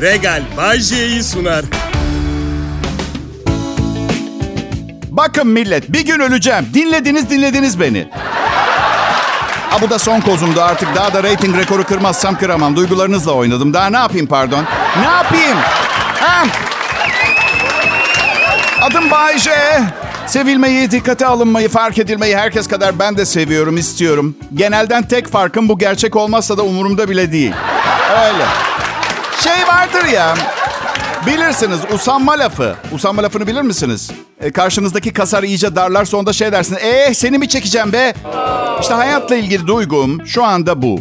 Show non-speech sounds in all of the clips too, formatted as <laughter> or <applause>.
Regal Bay J'yi sunar. Bakın millet bir gün öleceğim. Dinlediniz dinlediniz beni. Ha bu da son kozumdu artık. Daha da reyting rekoru kırmazsam kıramam. Duygularınızla oynadım. Daha ne yapayım pardon? Ne yapayım? Ha? Adım Bayce. Sevilmeyi, dikkate alınmayı, fark edilmeyi herkes kadar ben de seviyorum, istiyorum. Genelden tek farkım bu gerçek olmazsa da umurumda bile değil. Öyle. Şey vardır ya, bilirsiniz usanma lafı. Usanma lafını bilir misiniz? E, karşınızdaki kasar iyice darlar sonunda şey dersiniz. Eh seni mi çekeceğim be? İşte hayatla ilgili duygum şu anda bu.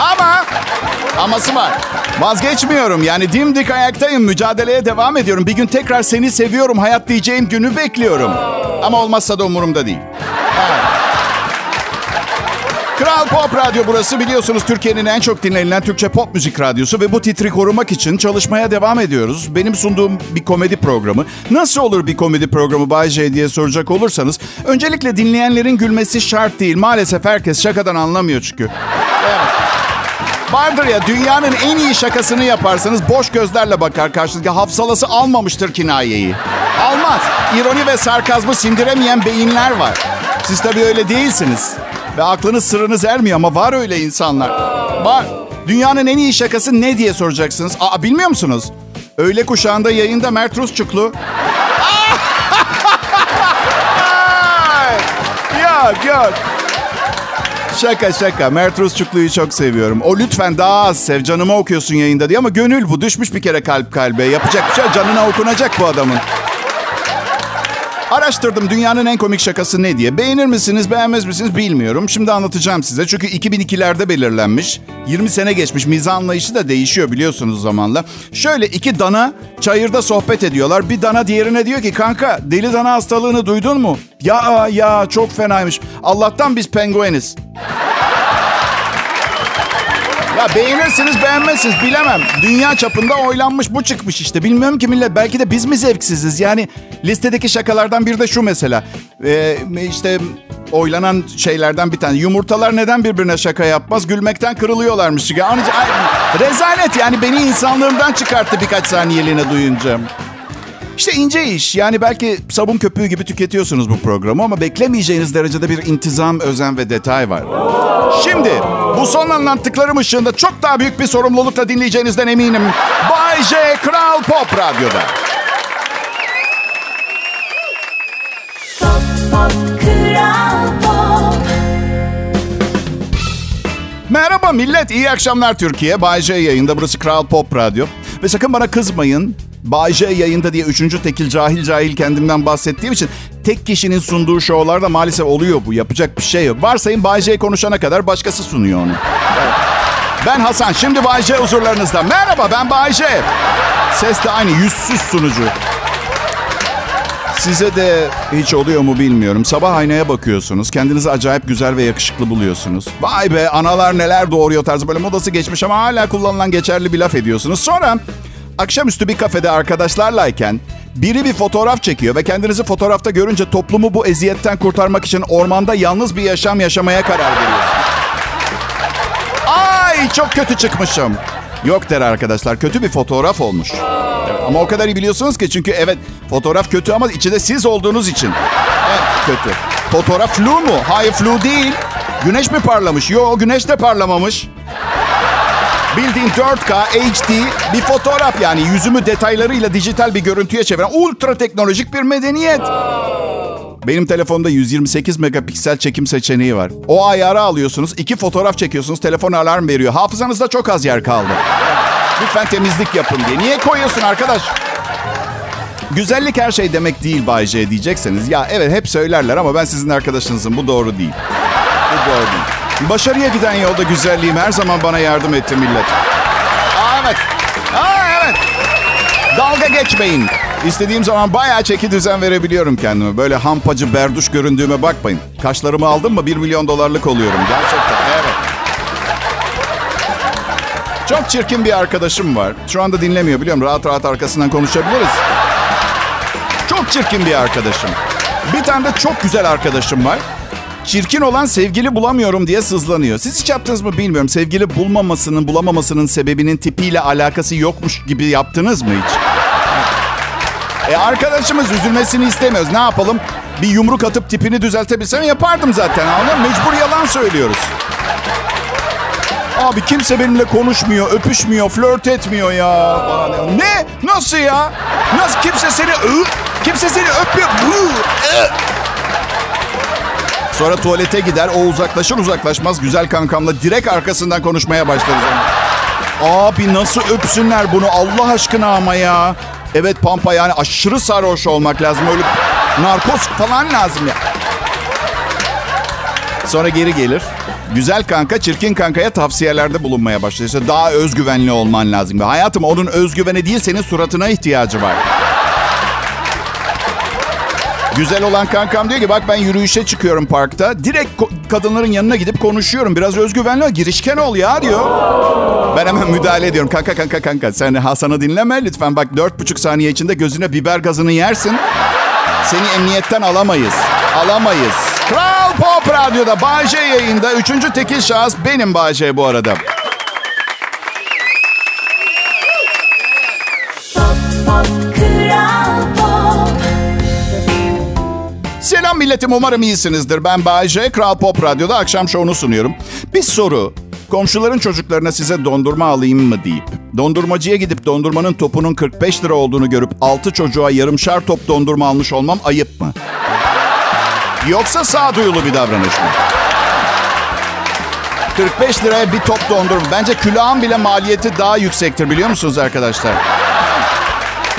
Ama aması var. Vazgeçmiyorum yani dimdik ayaktayım. Mücadeleye devam ediyorum. Bir gün tekrar seni seviyorum hayat diyeceğim günü bekliyorum. Ama olmazsa da umurumda değil. Kral Pop Radyo burası biliyorsunuz Türkiye'nin en çok dinlenilen Türkçe pop müzik radyosu ve bu titri korumak için çalışmaya devam ediyoruz. Benim sunduğum bir komedi programı. Nasıl olur bir komedi programı Bay J diye soracak olursanız öncelikle dinleyenlerin gülmesi şart değil. Maalesef herkes şakadan anlamıyor çünkü. Evet. Vardır ya dünyanın en iyi şakasını yaparsanız boş gözlerle bakar karşınızdaki hafsalası almamıştır kinayeyi. Almaz. İroni ve sarkazmı sindiremeyen beyinler var. Siz tabii öyle değilsiniz. Ve aklınız sırrınız ermiyor ama var öyle insanlar. Var. Dünyanın en iyi şakası ne diye soracaksınız. Aa bilmiyor musunuz? Öğle kuşağında yayında Mert Rusçuklu. <laughs> yok yok. Şaka şaka. Mert Rusçuklu'yu çok seviyorum. O lütfen daha az sev. Canıma okuyorsun yayında diye ama gönül bu. Düşmüş bir kere kalp kalbe. Yapacak bir şey canına okunacak bu adamın. Araştırdım dünyanın en komik şakası ne diye. Beğenir misiniz, beğenmez misiniz bilmiyorum. Şimdi anlatacağım size. Çünkü 2002'lerde belirlenmiş. 20 sene geçmiş. Mizah anlayışı da değişiyor biliyorsunuz zamanla. Şöyle iki dana çayırda sohbet ediyorlar. Bir dana diğerine diyor ki kanka deli dana hastalığını duydun mu? Ya ya çok fenaymış. Allah'tan biz pengueniz. Ya beğenirsiniz beğenmezsiniz bilemem. Dünya çapında oylanmış bu çıkmış işte. Bilmiyorum ki millet belki de biz mi zevksiziz? Yani listedeki şakalardan bir de şu mesela. Ee, işte oylanan şeylerden bir tane. Yumurtalar neden birbirine şaka yapmaz? Gülmekten kırılıyorlarmış. Yani, ay, rezalet yani beni insanlığımdan çıkarttı birkaç saniyeliğine duyunca. İşte ince iş. Yani belki sabun köpüğü gibi tüketiyorsunuz bu programı ama beklemeyeceğiniz derecede bir intizam, özen ve detay var. Şimdi bu son anlattıklarım ışığında çok daha büyük bir sorumlulukla dinleyeceğinizden eminim. Bay J Kral Pop Radyo'da. Pop, pop, kral pop. Merhaba millet, iyi akşamlar Türkiye. Bay J yayında, burası Kral Pop Radyo. Ve sakın bana kızmayın. Bay J yayında diye üçüncü tekil cahil cahil kendimden bahsettiğim için tek kişinin sunduğu şovlarda maalesef oluyor bu. Yapacak bir şey yok. Varsayın Bay J konuşana kadar başkası sunuyor onu. Ben Hasan, şimdi Bay J huzurlarınızda. Merhaba ben Bay J. Ses de aynı, yüzsüz sunucu. Size de hiç oluyor mu bilmiyorum. Sabah aynaya bakıyorsunuz. Kendinizi acayip güzel ve yakışıklı buluyorsunuz. Vay be analar neler doğuruyor tarzı böyle modası geçmiş ama hala kullanılan geçerli bir laf ediyorsunuz. Sonra akşamüstü bir kafede arkadaşlarlayken biri bir fotoğraf çekiyor ve kendinizi fotoğrafta görünce toplumu bu eziyetten kurtarmak için ormanda yalnız bir yaşam yaşamaya karar veriyorsunuz. Ay çok kötü çıkmışım. Yok der arkadaşlar kötü bir fotoğraf olmuş. Ama o kadar iyi biliyorsunuz ki çünkü evet fotoğraf kötü ama içinde siz olduğunuz için. Evet kötü. Fotoğraf flu mu? Hayır flu değil. Güneş mi parlamış? Yok güneş de parlamamış. Bildiğin 4K HD bir fotoğraf yani yüzümü detaylarıyla dijital bir görüntüye çeviren ultra teknolojik bir medeniyet. Benim telefonda 128 megapiksel çekim seçeneği var. O ayarı alıyorsunuz, iki fotoğraf çekiyorsunuz, telefon alarm veriyor. Hafızanızda çok az yer kaldı. Lütfen temizlik yapın diye. Niye koyuyorsun arkadaş? Güzellik her şey demek değil Bay J diyecekseniz. Ya evet hep söylerler ama ben sizin arkadaşınızım. Bu doğru değil. Bu doğru değil. Başarıya giden yolda güzelliğim her zaman bana yardım etti millet. Aa evet. Aa evet. Dalga geçmeyin. İstediğim zaman bayağı çeki düzen verebiliyorum kendime. Böyle hampacı berduş göründüğüme bakmayın. Kaşlarımı aldım mı 1 milyon dolarlık oluyorum. Gerçekten evet. Çok çirkin bir arkadaşım var. Şu anda dinlemiyor biliyorum. Rahat rahat arkasından konuşabiliriz. Çok çirkin bir arkadaşım. Bir tane de çok güzel arkadaşım var. Çirkin olan sevgili bulamıyorum diye sızlanıyor. Siz hiç yaptınız mı bilmiyorum. Sevgili bulmamasının, bulamamasının sebebinin tipiyle alakası yokmuş gibi yaptınız mı hiç? E arkadaşımız üzülmesini istemiyoruz. Ne yapalım? Bir yumruk atıp tipini düzeltebilsem yapardım zaten. Anladın? Mecbur yalan söylüyoruz. Abi kimse benimle konuşmuyor, öpüşmüyor, flört etmiyor ya. Ne? Nasıl ya? Nasıl kimse seni ı? Kimse seni öpmüyor. Sonra tuvalete gider, o uzaklaşır uzaklaşmaz güzel kankamla direkt arkasından konuşmaya başlarız. Abi nasıl öpsünler bunu Allah aşkına ama ya. Evet Pampa yani aşırı sarhoş olmak lazım. Öyle narkoz falan lazım ya. Sonra geri gelir. Güzel kanka çirkin kankaya tavsiyelerde bulunmaya başlıyor. İşte daha özgüvenli olman lazım. Hayatım onun özgüveni değil senin suratına ihtiyacı var. Güzel olan kankam diyor ki bak ben yürüyüşe çıkıyorum parkta. Direkt kadınların yanına gidip konuşuyorum. Biraz özgüvenli girişken ol ya diyor. Ben hemen müdahale ediyorum. Kanka kanka kanka sen Hasan'ı dinleme lütfen. Bak dört buçuk saniye içinde gözüne biber gazını yersin. Seni emniyetten alamayız. Alamayız. Kral Pop Radyo'da Bağcay yayında. Üçüncü tekil şahıs benim Bağcay bu arada. Milletim umarım iyisinizdir. Ben Bayece, Kral Pop Radyo'da akşam şovunu sunuyorum. Bir soru. Komşuların çocuklarına size dondurma alayım mı deyip dondurmacıya gidip dondurmanın topunun 45 lira olduğunu görüp 6 çocuğa yarımşar top dondurma almış olmam ayıp mı? Yoksa sağduyulu bir davranış mı? 45 liraya bir top dondurma. Bence külahın bile maliyeti daha yüksektir biliyor musunuz arkadaşlar?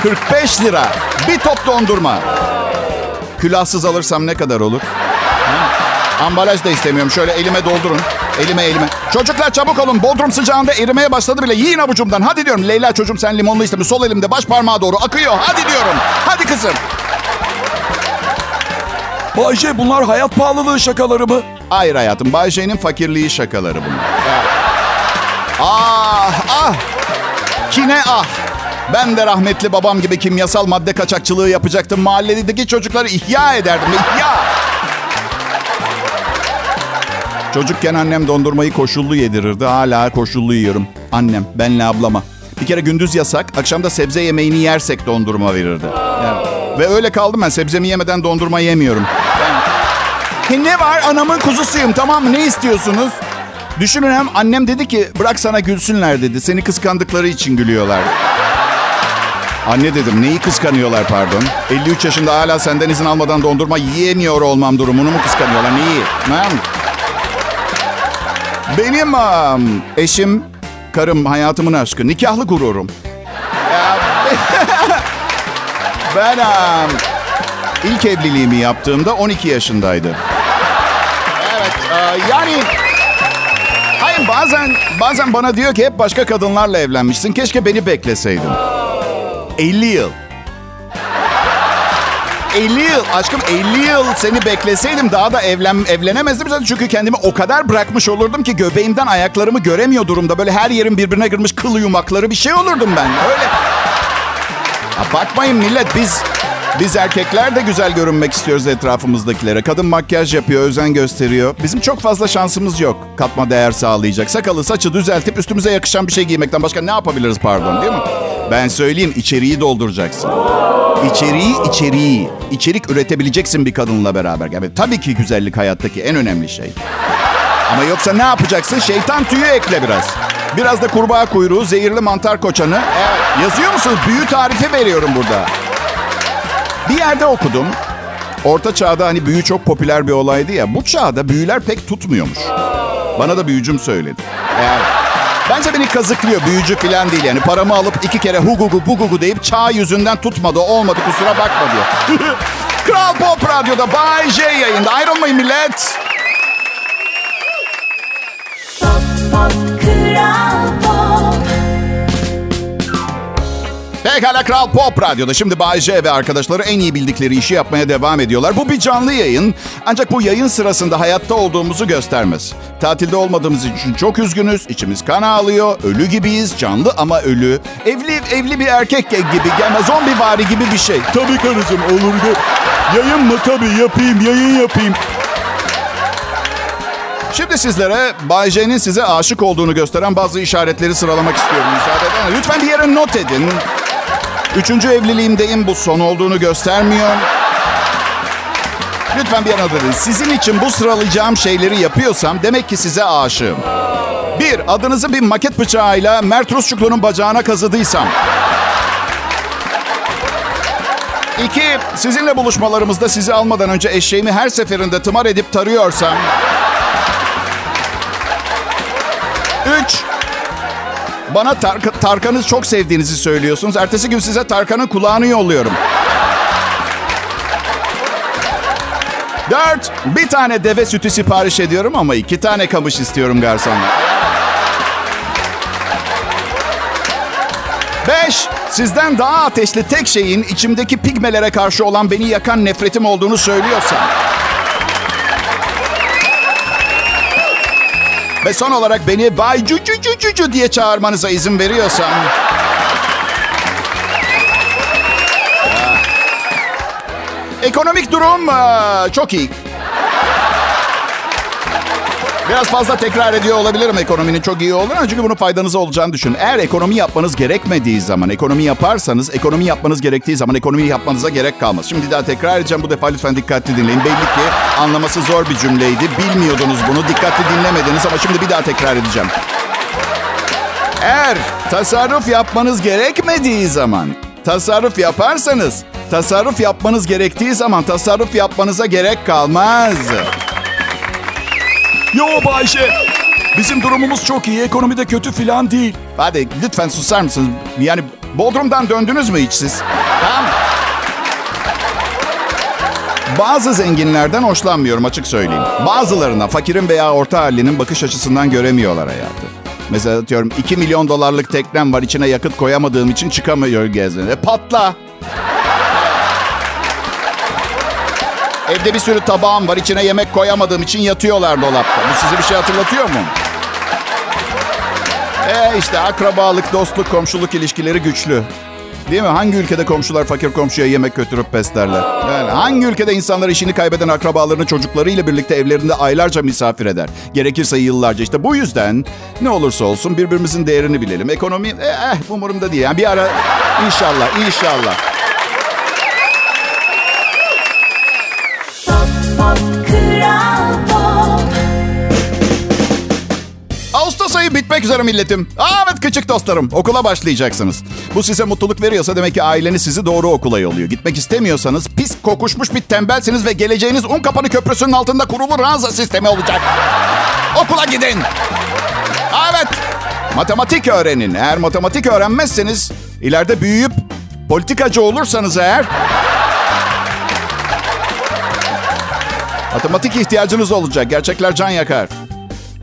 45 lira bir top dondurma. Külahsız alırsam ne kadar olur? Ambalaj da istemiyorum. Şöyle elime doldurun. Elime elime. Çocuklar çabuk olun. Bodrum sıcağında erimeye başladı bile. Yiyin avucumdan. Hadi diyorum. Leyla çocuğum sen limonlu istemi. Sol elimde baş parmağa doğru akıyor. Hadi diyorum. Hadi kızım. Bayşe bunlar hayat pahalılığı şakaları mı? Hayır hayatım. Bayşe'nin fakirliği şakaları bunlar. Ah ah. Kine ah. Ben de rahmetli babam gibi kimyasal madde kaçakçılığı yapacaktım. Mahalledeki çocukları ihya ederdim. İhya. Çocukken annem dondurmayı koşullu yedirirdi. Hala koşullu yiyorum. Annem, benle ablama. Bir kere gündüz yasak, akşam da sebze yemeğini yersek dondurma verirdi. Yani- Ve öyle kaldım ben. Sebzemi yemeden dondurma yemiyorum. Ben- ne var? Anamın kuzusuyum tamam mı? Ne istiyorsunuz? Düşünün hem annem dedi ki bırak sana gülsünler dedi. Seni kıskandıkları için gülüyorlar. Anne dedim neyi kıskanıyorlar pardon? 53 yaşında hala senden izin almadan dondurma yiyemiyor olmam durumunu mu kıskanıyorlar? Neyi? Ne? Benim am, eşim, karım, hayatımın aşkı, nikahlı gururum. <laughs> Ben am, ilk evliliğimi yaptığımda 12 yaşındaydı. Evet, e, yani... Hayır bazen bazen bana diyor ki hep başka kadınlarla evlenmişsin. Keşke beni bekleseydin. 50 yıl. 50 yıl aşkım 50 yıl seni bekleseydim daha da evlen evlenemezdim zaten çünkü kendimi o kadar bırakmış olurdum ki göbeğimden ayaklarımı göremiyor durumda. Böyle her yerim birbirine girmiş kıl yumakları bir şey olurdum ben. Öyle. Ya bakmayın millet biz biz erkekler de güzel görünmek istiyoruz etrafımızdakilere. Kadın makyaj yapıyor, özen gösteriyor. Bizim çok fazla şansımız yok. Katma değer sağlayacak. Sakalı, saçı düzeltip üstümüze yakışan bir şey giymekten başka ne yapabiliriz pardon değil mi? Ben söyleyeyim içeriği dolduracaksın. İçeriği, içeriği. İçerik üretebileceksin bir kadınla beraber. Yani tabii ki güzellik hayattaki en önemli şey. Ama yoksa ne yapacaksın? Şeytan tüyü ekle biraz. Biraz da kurbağa kuyruğu, zehirli mantar koçanı. Evet. Yazıyor musunuz? Büyü tarifi veriyorum burada. Bir yerde okudum. Orta çağda hani büyü çok popüler bir olaydı ya. Bu çağda büyüler pek tutmuyormuş. Bana da büyücüm söyledi. Yani, bence beni kazıklıyor. Büyücü falan değil yani. Paramı alıp iki kere hugugu bugugu deyip çağ yüzünden tutmadı. Olmadı kusura bakma diyor. <laughs> Kral Pop Radyo'da Bay J yayında. Ayrılmayın millet. Pop Pop Kral Pop Pekala Kral Pop Radyo'da şimdi Bay J ve arkadaşları en iyi bildikleri işi yapmaya devam ediyorlar. Bu bir canlı yayın ancak bu yayın sırasında hayatta olduğumuzu göstermez. Tatilde olmadığımız için çok üzgünüz. İçimiz kan ağlıyor. Ölü gibiyiz. Canlı ama ölü. Evli evli bir erkek gibi. Gelme zombi vari gibi bir şey. Tabii karıcığım olur da. Yayın mı tabii yapayım yayın yapayım. Şimdi sizlere Bay J'nin size aşık olduğunu gösteren bazı işaretleri sıralamak istiyorum müsaade eder. Lütfen bir yere not edin. Üçüncü evliliğimdeyim bu son olduğunu göstermiyor. Lütfen bir not edin. Sizin için bu sıralayacağım şeyleri yapıyorsam demek ki size aşığım. Bir, adınızı bir maket bıçağıyla Mert Rusçuklu'nun bacağına kazıdıysam. İki, sizinle buluşmalarımızda sizi almadan önce eşeğimi her seferinde tımar edip tarıyorsam. Üç, bana Tark- Tarkan'ı çok sevdiğinizi söylüyorsunuz. Ertesi gün size Tarkan'ın kulağını yolluyorum. Dört, bir tane deve sütü sipariş ediyorum ama iki tane kamış istiyorum garsonlar. Beş, sizden daha ateşli tek şeyin içimdeki pigmelere karşı olan beni yakan nefretim olduğunu söylüyorsam. Ve son olarak beni Bay Cucu Cucu Cucu diye çağırmanıza izin veriyorsam... Ekonomik durum eee, çok iyi. Biraz fazla tekrar ediyor olabilirim ekonominin çok iyi olduğunu çünkü bunun faydanız olacağını düşün. Eğer ekonomi yapmanız gerekmediği zaman, ekonomi yaparsanız, ekonomi yapmanız gerektiği zaman ekonomi yapmanıza gerek kalmaz. Şimdi daha tekrar edeceğim. Bu defa lütfen dikkatli dinleyin. Belli ki anlaması zor bir cümleydi. Bilmiyordunuz bunu. Dikkatli dinlemediniz ama şimdi bir daha tekrar edeceğim. Eğer tasarruf yapmanız gerekmediği zaman tasarruf yaparsanız, tasarruf yapmanız gerektiği zaman tasarruf yapmanıza gerek kalmaz. Yo Bayşe. Bizim durumumuz çok iyi. Ekonomide kötü filan değil. Hadi lütfen susar mısınız? Yani Bodrum'dan döndünüz mü hiç siz? Tamam. Bazı zenginlerden hoşlanmıyorum açık söyleyeyim. Bazılarına fakirin veya orta hallinin bakış açısından göremiyorlar hayatı. Mesela diyorum 2 milyon dolarlık teknem var içine yakıt koyamadığım için çıkamıyor gezmeye. E, patla. Evde bir sürü tabağım var içine yemek koyamadığım için yatıyorlar dolapta. Bu size bir şey hatırlatıyor mu? E işte akrabalık, dostluk, komşuluk ilişkileri güçlü. Değil mi? Hangi ülkede komşular fakir komşuya yemek götürüp beslerler? Yani hangi ülkede insanlar işini kaybeden akrabalarını çocuklarıyla birlikte evlerinde aylarca misafir eder? Gerekirse yıllarca. İşte bu yüzden ne olursa olsun birbirimizin değerini bilelim. Ekonomi eh, eh umurumda değil. Yani bir ara inşallah, inşallah. Ayı bitmek üzere milletim. Aa, evet küçük dostlarım okula başlayacaksınız. Bu size mutluluk veriyorsa demek ki aileniz sizi doğru okula yolluyor. Gitmek istemiyorsanız pis kokuşmuş bir tembelsiniz ve geleceğiniz un kapanı köprüsünün altında kurulu ranza sistemi olacak. Okula gidin. Aa, Evet matematik öğrenin. Eğer matematik öğrenmezseniz ileride büyüyüp politikacı olursanız eğer Matematik ihtiyacınız olacak. Gerçekler can yakar.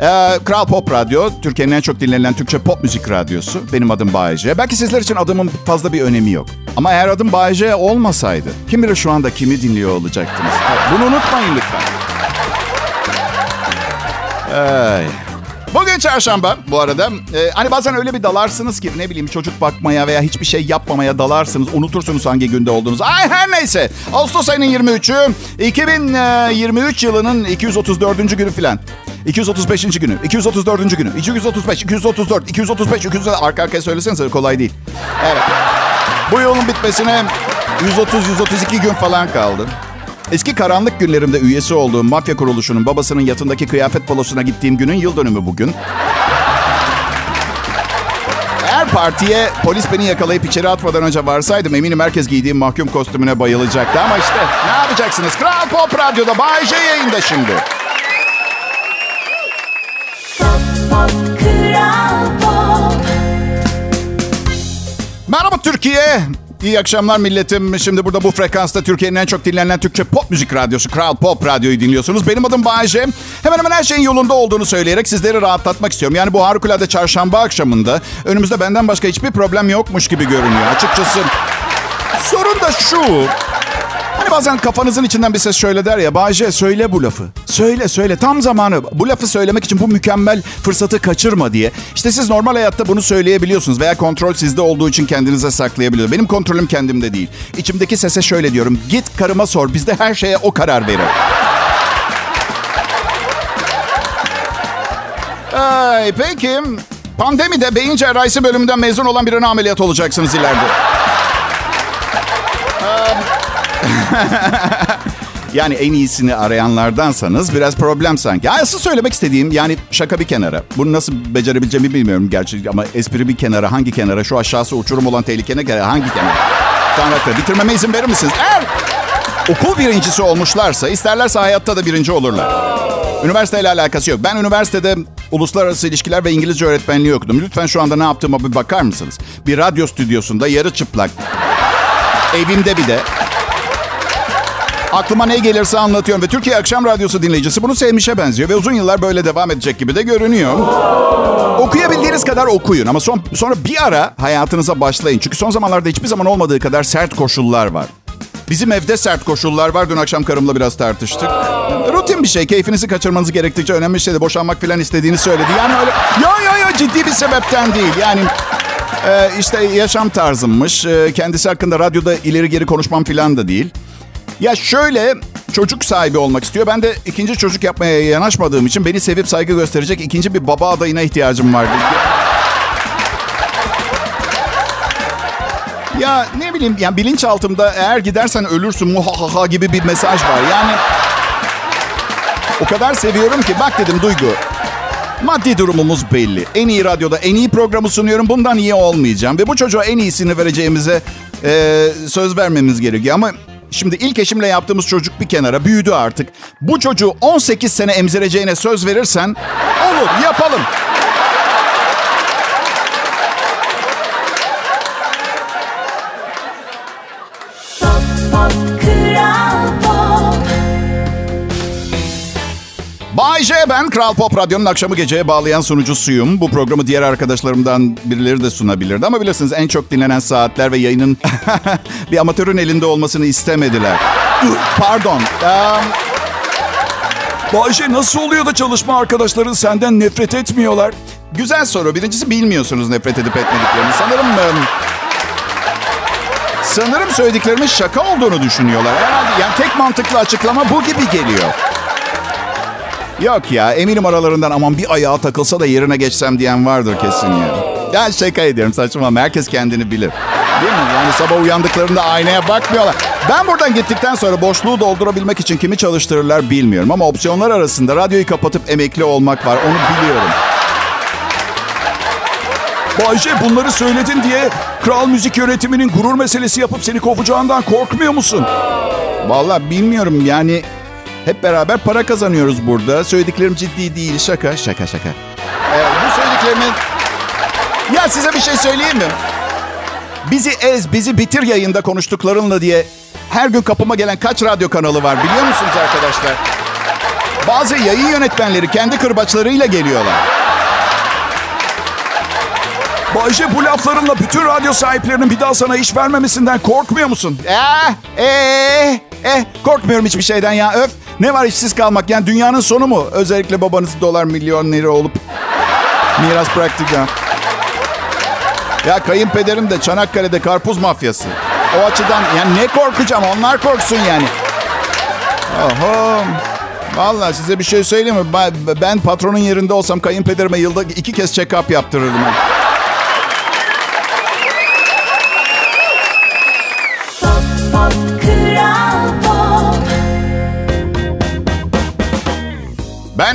Ee, Kral Pop Radyo, Türkiye'nin en çok dinlenen Türkçe pop müzik radyosu. Benim adım Bayece. Belki sizler için adımın fazla bir önemi yok. Ama eğer adım Bayece olmasaydı, kim bilir şu anda kimi dinliyor olacaktınız. Bunu unutmayın lütfen. Ay. Bugün çarşamba bu arada. Ee, hani bazen öyle bir dalarsınız ki ne bileyim çocuk bakmaya veya hiçbir şey yapmamaya dalarsınız. Unutursunuz hangi günde olduğunuzu. Ay her neyse. Ağustos ayının 23'ü 2023 yılının 234. günü filan. 235. günü, 234. günü, 235, 234, 235, 200 arka arkaya söylesenize kolay değil. Evet. Bu yolun bitmesine 130-132 gün falan kaldı. Eski karanlık günlerimde üyesi olduğum mafya kuruluşunun babasının yatındaki kıyafet balosuna gittiğim günün yıl dönümü bugün. Eğer partiye polis beni yakalayıp içeri atmadan önce varsaydım eminim herkes giydiğim mahkum kostümüne bayılacaktı. Ama işte ne yapacaksınız? Kral Pop Radyo'da Bay J yayında şimdi. Pop Pop Kral Pop Merhaba Türkiye. İyi akşamlar milletim. Şimdi burada bu frekansta Türkiye'nin en çok dinlenen Türkçe pop müzik radyosu Kral Pop Radyo'yu dinliyorsunuz. Benim adım Bayece. Hemen hemen her şeyin yolunda olduğunu söyleyerek sizleri rahatlatmak istiyorum. Yani bu harikulade çarşamba akşamında önümüzde benden başka hiçbir problem yokmuş gibi görünüyor. Açıkçası sorun da şu. Bazen kafanızın içinden bir ses şöyle der ya. Bayce söyle bu lafı. Söyle söyle tam zamanı. Bu lafı söylemek için bu mükemmel fırsatı kaçırma diye. İşte siz normal hayatta bunu söyleyebiliyorsunuz. Veya kontrol sizde olduğu için kendinize saklayabiliyorsunuz. Benim kontrolüm kendimde değil. İçimdeki sese şöyle diyorum. Git karıma sor. Bizde her şeye o karar verir. Ay, peki. Pandemide beyin cerrahisi bölümünden mezun olan birine ameliyat olacaksınız ileride. Ee, <laughs> yani en iyisini arayanlardansanız biraz problem sanki. Asıl söylemek istediğim yani şaka bir kenara. Bunu nasıl becerebileceğimi bilmiyorum gerçi ama espri bir kenara hangi kenara şu aşağısı uçurum olan tehlikene göre hangi kenara? Tanrı bitirmeme izin verir misiniz? Eğer okul birincisi olmuşlarsa isterlerse hayatta da birinci olurlar. Üniversiteyle alakası yok. Ben üniversitede uluslararası ilişkiler ve İngilizce öğretmenliği okudum. Lütfen şu anda ne yaptığıma bir bakar mısınız? Bir radyo stüdyosunda yarı çıplak. Evimde bir de. Aklıma ne gelirse anlatıyorum ve Türkiye Akşam Radyosu dinleyicisi bunu sevmişe benziyor ve uzun yıllar böyle devam edecek gibi de görünüyor. Okuyabildiğiniz kadar okuyun ama son, sonra bir ara hayatınıza başlayın. Çünkü son zamanlarda hiçbir zaman olmadığı kadar sert koşullar var. Bizim evde sert koşullar var. Dün akşam karımla biraz tartıştık. Rutin bir şey. Keyfinizi kaçırmanız gerektikçe önemli şey de boşanmak falan istediğini söyledi. Yani öyle ya ya ya ciddi bir sebepten değil. Yani e, işte yaşam tarzımmış. E, kendisi hakkında radyoda ileri geri konuşmam falan da değil. Ya şöyle çocuk sahibi olmak istiyor. Ben de ikinci çocuk yapmaya yanaşmadığım için beni sevip saygı gösterecek ikinci bir baba adayına ihtiyacım vardı. Ya ne bileyim yani bilinçaltımda eğer gidersen ölürsün muhahaha gibi bir mesaj var. Yani o kadar seviyorum ki bak dedim Duygu. Maddi durumumuz belli. En iyi radyoda en iyi programı sunuyorum. Bundan iyi olmayacağım. Ve bu çocuğa en iyisini vereceğimize e, söz vermemiz gerekiyor. Ama şimdi ilk eşimle yaptığımız çocuk bir kenara büyüdü artık. Bu çocuğu 18 sene emzireceğine söz verirsen olur yapalım. Bay J ben Kral Pop Radyo'nun akşamı geceye bağlayan sunucusuyum. Bu programı diğer arkadaşlarımdan birileri de sunabilirdi. Ama bilirsiniz en çok dinlenen saatler ve yayının <laughs> bir amatörün elinde olmasını istemediler. Pardon. Um, Bayşe nasıl oluyor da çalışma arkadaşların senden nefret etmiyorlar? güzel soru. Birincisi bilmiyorsunuz nefret edip etmediklerini. Sanırım... um, sanırım söylediklerimin şaka olduğunu düşünüyorlar. Herhalde yani tek mantıklı açıklama bu gibi geliyor. Yok ya eminim aralarından aman bir ayağa takılsa da yerine geçsem diyen vardır kesin ya. Ya şaka ediyorum saçmalama herkes kendini bilir. Değil mi? Yani sabah uyandıklarında aynaya bakmıyorlar. Ben buradan gittikten sonra boşluğu doldurabilmek için kimi çalıştırırlar bilmiyorum. Ama opsiyonlar arasında radyoyu kapatıp emekli olmak var onu biliyorum. Bayşe bunları söyledin diye kral müzik yönetiminin gurur meselesi yapıp seni kovacağından korkmuyor musun? Vallahi bilmiyorum yani hep beraber para kazanıyoruz burada. Söylediklerim ciddi değil şaka şaka şaka. Ee, bu söylediklerimin... Ya size bir şey söyleyeyim mi? Bizi ez, bizi bitir yayında konuştuklarınla diye her gün kapıma gelen kaç radyo kanalı var biliyor musunuz arkadaşlar? Bazı yayın yönetmenleri kendi kırbaçlarıyla geliyorlar. Bayşe bu laflarınla bütün radyo sahiplerinin bir daha sana iş vermemesinden korkmuyor musun? Eh, eh, eh, korkmuyorum hiçbir şeyden ya öf. Ne var işsiz kalmak yani dünyanın sonu mu? Özellikle babanız dolar milyoneri olup miras bıraktık ya. Kayınpederim de Çanakkale'de karpuz mafyası. O açıdan yani ne korkacağım onlar korksun yani. Oho. Vallahi size bir şey söyleyeyim mi? Ben, patronun yerinde olsam kayınpederime yılda iki kez check-up yaptırırdım. ha.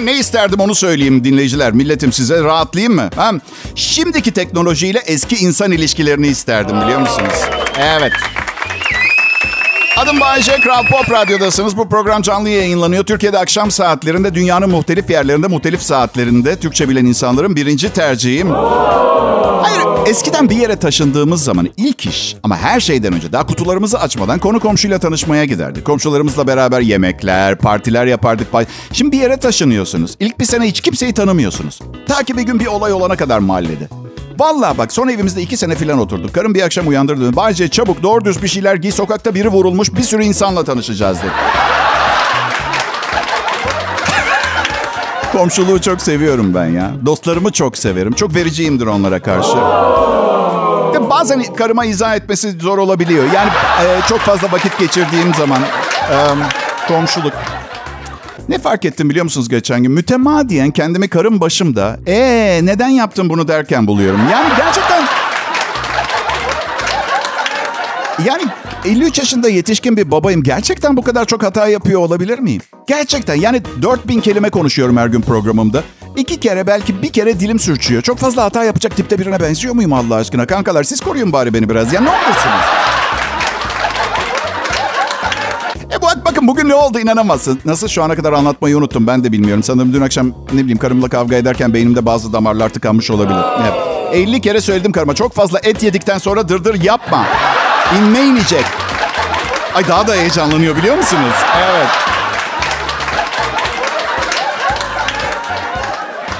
Ne isterdim onu söyleyeyim dinleyiciler. Milletim size rahatlayayım mı? Ha? Şimdiki teknolojiyle eski insan ilişkilerini isterdim biliyor musunuz? Evet. Adım Bayece, Kral Pop Radyo'dasınız. Bu program canlı yayınlanıyor. Türkiye'de akşam saatlerinde, dünyanın muhtelif yerlerinde, muhtelif saatlerinde Türkçe bilen insanların birinci tercihim. Hayır, eskiden bir yere taşındığımız zaman ilk iş ama her şeyden önce daha kutularımızı açmadan konu komşuyla tanışmaya giderdik. Komşularımızla beraber yemekler, partiler yapardık. Şimdi bir yere taşınıyorsunuz. İlk bir sene hiç kimseyi tanımıyorsunuz. Ta ki bir gün bir olay olana kadar mahallede. Vallahi bak son evimizde iki sene falan oturduk. Karım bir akşam uyandırdı. Bayce çabuk doğru düz bir şeyler giy. Sokakta biri vurulmuş bir sürü insanla tanışacağız dedi. <laughs> Komşuluğu çok seviyorum ben ya. Dostlarımı çok severim. Çok vericiyimdir onlara karşı. De bazen karıma izah etmesi zor olabiliyor. Yani e, çok fazla vakit geçirdiğim zaman e, komşuluk. Ne fark ettim biliyor musunuz geçen gün? Mütemadiyen kendimi karım başımda ee neden yaptın bunu derken buluyorum. Yani gerçekten... Yani 53 yaşında yetişkin bir babayım. Gerçekten bu kadar çok hata yapıyor olabilir miyim? Gerçekten yani 4000 kelime konuşuyorum her gün programımda. İki kere belki bir kere dilim sürçüyor. Çok fazla hata yapacak tipte birine benziyor muyum Allah aşkına? Kankalar siz koruyun bari beni biraz. Ya ne olursunuz? Bakın bugün ne oldu inanamazsın. Nasıl şu ana kadar anlatmayı unuttum ben de bilmiyorum. Sanırım dün akşam ne bileyim karımla kavga ederken beynimde bazı damarlar tıkanmış olabilir. Evet. 50 kere söyledim karıma çok fazla et yedikten sonra dırdır yapma. İnme inecek. Ay daha da heyecanlanıyor biliyor musunuz? Evet.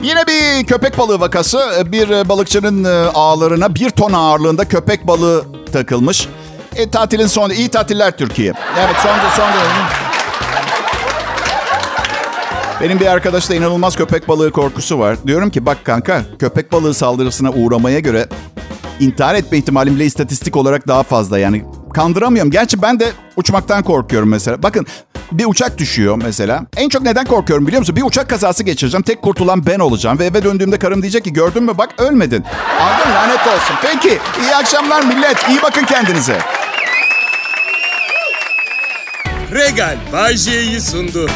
Yine bir köpek balığı vakası. Bir balıkçının e, ağlarına bir ton ağırlığında köpek balığı takılmış. E, tatilin sonu. iyi tatiller Türkiye. Evet son son benim bir arkadaşta inanılmaz köpek balığı korkusu var. Diyorum ki bak kanka köpek balığı saldırısına uğramaya göre intihar etme ihtimalim bile istatistik olarak daha fazla. Yani kandıramıyorum. Gerçi ben de uçmaktan korkuyorum mesela. Bakın bir uçak düşüyor mesela. En çok neden korkuyorum biliyor musun? Bir uçak kazası geçireceğim. Tek kurtulan ben olacağım. Ve eve döndüğümde karım diyecek ki gördün mü bak ölmedin. Aldın lanet olsun. Peki iyi akşamlar millet. İyi bakın kendinize. Regal Bay J'yi sundu.